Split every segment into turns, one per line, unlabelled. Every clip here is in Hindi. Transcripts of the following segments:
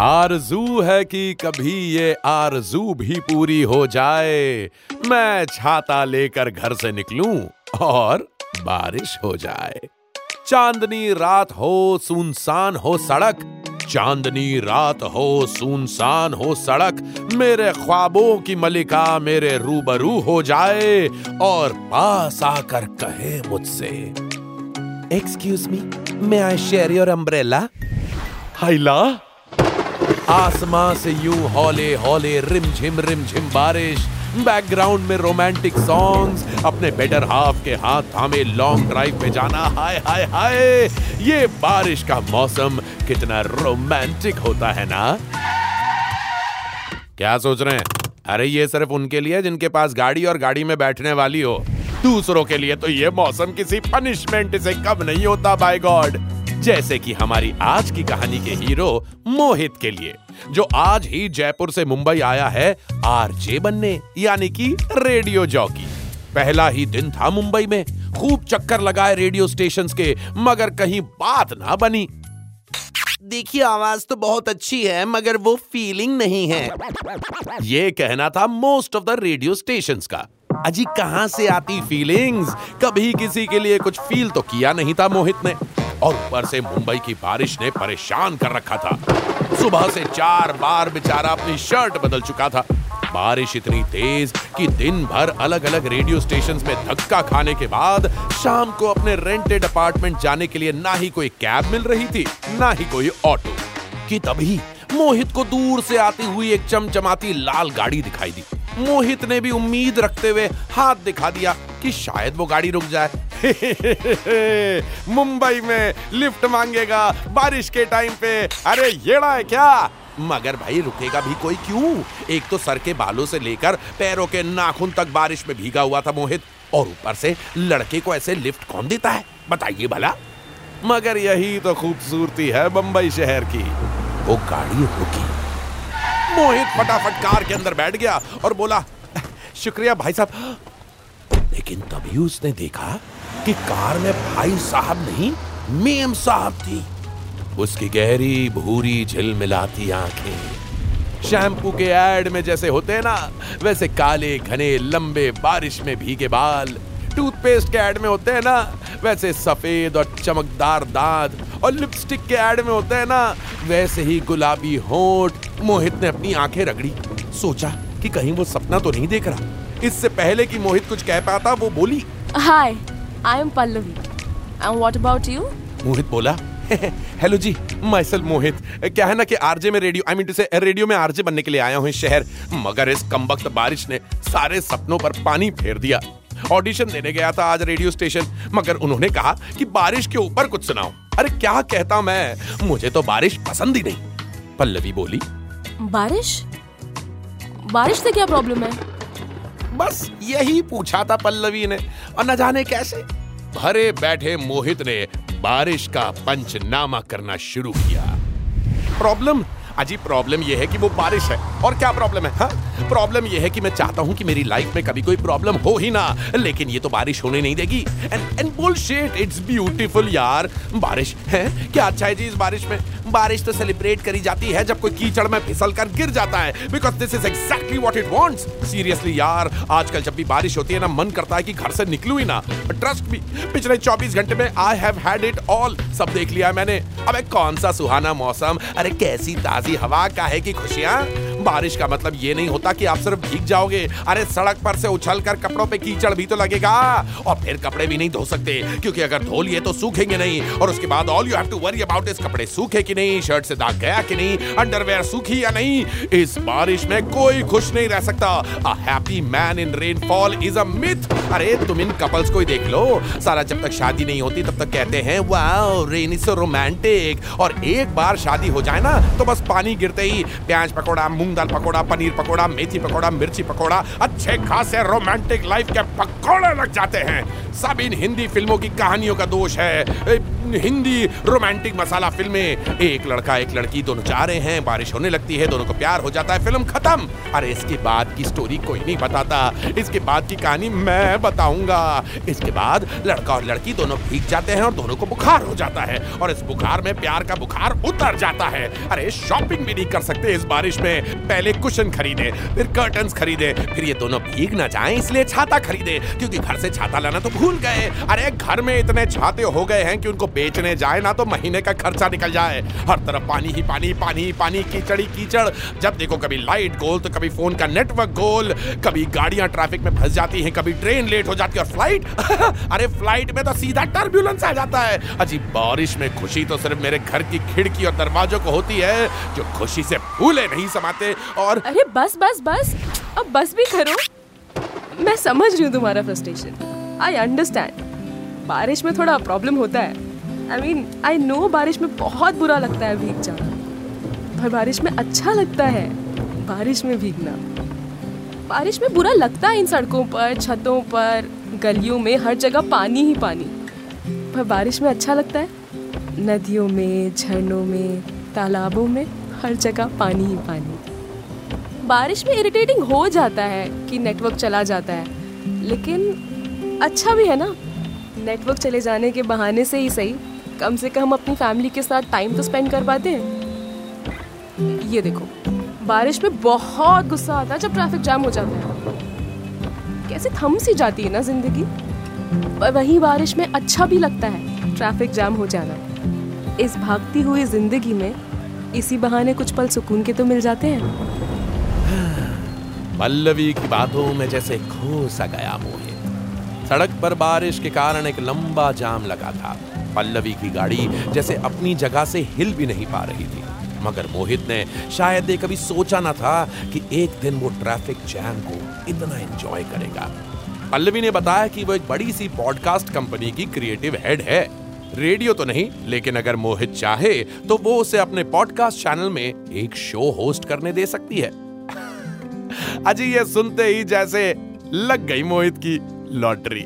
आरज़ू है कि कभी ये आरज़ू भी पूरी हो जाए। मैं छाता लेकर घर से निकलूं और बारिश हो जाए। चांदनी रात हो, सुनसान हो सड़क। चांदनी रात हो, सुनसान हो सड़क। मेरे ख्वाबों की मलिका मेरे रूबरू हो जाए और पास आकर कहे मुझसे excuse me may I share your umbrella हाइला? आसमां से यूँ हौले हौले, रिमझिम रिमझिम बारिश बैकग्राउंड में रोमांटिक सॉन्ग्स अपने बेटर हाफ़ के हाथ थामे लॉन्ग ड्राइव पे जाना, हाय हाय हाय। ये बारिश का मौसम कितना रोमांटिक होता है ना? क्या सोच रहे हैं? अरे ये सिर्फ़ उनके लिए जिनके पास गाड़ी और गाड़ी में बैठने वाली हो। दूसरों के लिए तो ये मौसम किसी पनिशमेंट से कम नहीं होता बाय गॉड जैसे कि हमारी आज की कहानी के हीरो मोहित के लिए जो आज ही जयपुर से मुंबई आया है आरजे बनने यानी कि रेडियो जॉकी। पहला ही दिन था मुंबई में खूब चक्कर लगाए रेडियो स्टेशंस के मगर कहीं बात ना बनी।
देखिए आवाज़ तो बहुत अच्छी है मगर वो फीलिंग नहीं है।
ये कहना था most of the radio station का। अजी कहाँ से आती फीलिंग्स कभी किसी के लिए कुछ फील तो किया नहीं था मोहित ने। और ऊपर से मुंबई की बारिश ने परेशान कर रखा था। सुबह से चार बार बेचारा अपनी शर्ट बदल चुका था। बारिश इतनी तेज कि दिन भर अलग अलग रेडियो स्टेशंस में धक्का खाने के बाद शाम को अपने रेंटेड अपार्टमेंट जाने के लिए ना ही कोई कैब मिल रही थी, ना ही कोई ऑटो कि तभी मोहित को दूर से आती हुई एक चमचमाती लाल गाड़ी दिखाई दी। मोहित ने भी उम्मीद रखते हुए हाथ दिखा दिया। कि शायद वो गाड़ी रुक जाए। मुंबई में लिफ्ट मांगेगा बारिश के टाइम पे। अरे, येड़ा है क्या? मगर भाई, रुकेगा भी कोई क्यों? एक तो सर के बालों से लेकर पैरों के नाखून तक बारिश में भीगा हुआ था मोहित, और ऊपर से लड़के को ऐसे लिफ्ट कौन देता है? बताइए भला। मगर यही तो खूबसूरती है बंबई शहर की। वो गाड़ी रुकी। मोहित फटाफट कार के अंदर बैठ गया और बोला, शुक्रिया भाई साहब। लेकिन तभी उसने देखा कि कार में भाई साहब नहीं, मेम साहब थी। उसकी गहरी, भूरी, झिलमिलाती आँखें। शैम्पू के एड में जैसे होते हैं ना, वैसे काले, घने, लंबे, बारिश में भीगे बाल। टूथपेस्ट के एड में होते हैं ना, वैसे सफ़ेद और चमकदार दांत। और लिपस्टिक के एड में होते हैं ना, वैसे ही गुलाबी होठ। मोहित ने अपनी आँखें रगड़ी। सोचा कि कहीं वो सपना तो नहीं देख रहा। इससे पहले कि मोहित कुछ कह पाता वो बोली
Hi, I am Pallavi. And what about you?
मोहित बोला हेलो जी माइसल मोहित. क्या है ना कि आरजे में radio I mean to say radio में आरजे बनने के लिए आया हूँ इस शहर. मगर इस कमबख्त बारिश ने सारे सपनों पर पानी फेर दिया. ऑडिशन देने गया था आज रेडियो स्टेशन मगर उन्होंने कहा कि बारिश के ऊपर कुछ सुनाओ. अरे क्या कहता मैं? मुझे तो बारिश पसंद ही नहीं. पल्लवी बोली
बारिश? बारिश से क्या प्रॉब्लम है?
बस यही पूछा था पल्लवी ने। और न जाने कैसे। भरे बैठे मोहित ने बारिश का पंचनामा करना शुरू किया। प्रॉब्लम अजी प्रॉब्लम यह है कि वो बारिश है। और क्या प्रॉब्लम है? हाँ? प्रॉब्लम यह है कि मैं चाहता हूँ कि मेरी लाइफ में कभी कोई प्रॉब्लम हो ही ना, लेकिन ये तो बारिश होने नहीं देगी। And and bullshit it's beautiful यार। बारिश, है? क्या अच्छा है जी इस बारिश में? बारिश तो सेलिब्रेट करी जाती है जब कोई कीचड़ में फिसल कर गिर जाता है। Because this is exactly what it wants seriously यार, आजकल जब भी बारिश होती है ना, मन करता है कि घर से निकलू ही ना। ट्रस्ट भी पिछले 24 घंटे में I have had it all सब देख लिया मैंने। अबे कौन सा सुहाना मौसम? अरे कैसी ताजी हवा का है कि खुशियाँ? बारिश का मतलब ये नहीं होता कि आप सिर्फ़ भीग जाओगे। अरे, सड़क पर से उछल कर कपड़ों पे कीचड़ भी तो लगेगा। और फिर कपड़े भी नहीं धो सकते, क्योंकि अगर धो लिए तो सूखेंगे नहीं। और उसके बाद all you have to worry about इस कपड़े सूखे कि नहीं शर्ट से दाग गया कि नहीं अंडरवेयर सूखी या नहीं। इस बारिश में कोई खुश नहीं रह सकता। A happy man in rainfall is a myth अरे, तुम इन कपल्स को ही देख लो। सारा जब तक शादी नहीं होती, तब तक कहते हैं वाओ रेनी सो रोमांटिक और एक बार शादी हो जाए ना तो बस पानी गिरते ही प्याज पकौड़ा, मूंग दाल पकौड़ा, पनीर पकौड़ा, मेथी पकौड़ा, मिर्ची पकौड़ा, अच्छे खासे रोमांटिक लाइफ के पकौड़े लग जाते हैं। सब इन हिंदी फ़िल्मों की कहानियों का दोष है। हिंदी रोमांटिक मसाला फ़िल्में। एक लड़का, एक लड़की दोनों जा रहे हैं, बारिश होने लगती है, दोनों को प्यार हो जाता है, फ़िल्म खत्म। अरे इसके बाद की स्टोरी कोई नहीं बताता। इसके बाद की कहानी मैं बताऊँगा। इसके बाद लड़का और लड़की दोनों भीग जाते हैं और दोनों को बुखार हो जाता है और इस बुखार में प्यार का बुखार उतर जाता है। अरे शॉपिंग भी नहीं कर सकते इस बारिश में। पहले कुशन खरीदे, फिर कर्टन खरीदे, फिर ये दोनों भीग ना जाए, इसलिए छाता खरीदे, क्योंकि घर से छाता लाना तो भूल गए। अरे घर में इतने छाते हो गए हैं कि उनको बेचने जाए ना तो महीने का खर्चा निकल जाए। हर तरफ़ पानी ही पानी पानी ही पानी, कीचड़ी कीचड़। जब देखो कभी लाइट गोल तो कभी फ़ोन का नेटवर्क गोल कभी गाड़ियाँ ट्रैफ़िक में फंस जाती हैं, कभी ट्रेन लेट हो जाती है और फ़्लाइट अरे फ़्लाइट में तो सीधा टर्ब्यूलेंस आ जाता है। अजीब बारिश में खुशी तो सिर्फ़ मेरे घर की खिड़की और दरवाजों को होती है, जो खुशी से फूले नहीं समाते और
अरे बस बस बस। अब बस भी करो। मैं समझ रही हूँ तुम्हारा फ्रस्ट्रेशन आई अंडरस्टैंड बारिश में थोड़ा प्रॉब्लम होता है। आई मीन आई नो बारिश में बहुत बुरा लगता है भीग जाना। पर बारिश में अच्छा लगता है बारिश में भीगना। बारिश में बुरा लगता है इन सड़कों पर, छतों पर, गलियों में, हर जगह पानी ही पानी। पर बारिश में अच्छा लगता है? नदियों में, झरनों में, तालाबों में, हर जगह पानी ही पानी। बारिश में इरिटेटिंग हो जाता है कि नेटवर्क चला जाता है। लेकिन अच्छा भी है ना? नेटवर्क चले जाने के बहाने से ही सही। कम से कम अपनी फैमिली के साथ टाइम तो स्पेंड कर पाते हैं। ये देखो, बारिश में बहुत गुस्सा आता है जब ट्रैफ़िक जाम हो जाता है। कैसे थम सी जाती है ना ज़िंदगी? पर वही बारिश में अच्छा भी लगता है ट्रैफ़िक जाम हो जाना। इस भागती हुई ज़िंदगी में इसी बहाने कुछ पल सुकून के तो मिल जाते हैं।
पल्लवी की बातों में जैसे खो सा गया मोहित सड़क पर बारिश के कारण एक लंबा जाम लगा था। पल्लवी की गाड़ी जैसे अपनी जगह से हिल भी नहीं पा रही थी। मगर मोहित ने शायद ये कभी सोचा ना था कि एक दिन वो ट्रैफ़िक जैम को इतना एंजॉय करेगा। पल्लवी ने बताया कि वो एक बड़ी सी पॉडकास्ट कंपनी की क्रिएटिव हेड है। रेडियो तो नहीं, लेकिन अगर मोहित चाहे तो वो उसे अपने पॉडकास्ट चैनल में एक शो होस्ट करने दे सकती है। अजी, ये सुनते ही जैसे लग गई मोहित की लॉटरी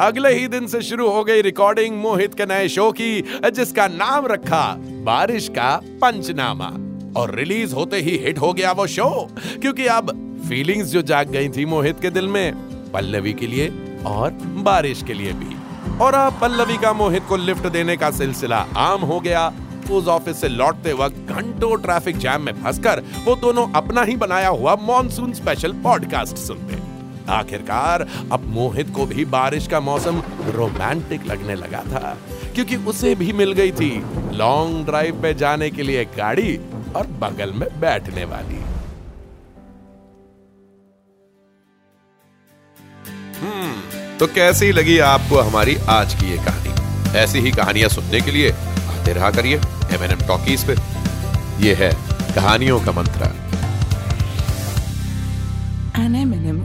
अगले ही दिन से शुरू हो गई रिकॉर्डिंग मोहित के नए शो की, जिसका नाम रखा बारिश का पंचनामा। और रिलीज़ होते ही हिट हो गया वो शो क्योंकि अब फीलिंग्स जो जाग गई थी मोहित के दिल में, पल्लवी के लिए और बारिश के लिए भी। और अब पल्लवी का मोहित को लिफ्ट देने का सिलसिला आम हो गया। उस ऑफ़िस से लौटते वक्त घंटों ट्रैफ़िक जैम में फंसकर, वो दोनों अपना ही बनाया हुआ मॉनसून स्पेशल पॉडकास्ट सुनते। आखिरकार अब मोहित को भी बारिश का मौसम रोमांटिक लगने लगा था, क्योंकि उसे भी मिल गई थी लॉन्ग ड्राइव पे जाने के लिए गाड़ी और बगल में बैठने वाली। हम्म तो कैसी लगी आपको हमारी आज की ये कहानी? ऐसी ही कहानियाँ सुनने के लिए आते रहा करिए एम एन एम टॉकीज पे। ये है कहानियों का मंत्र।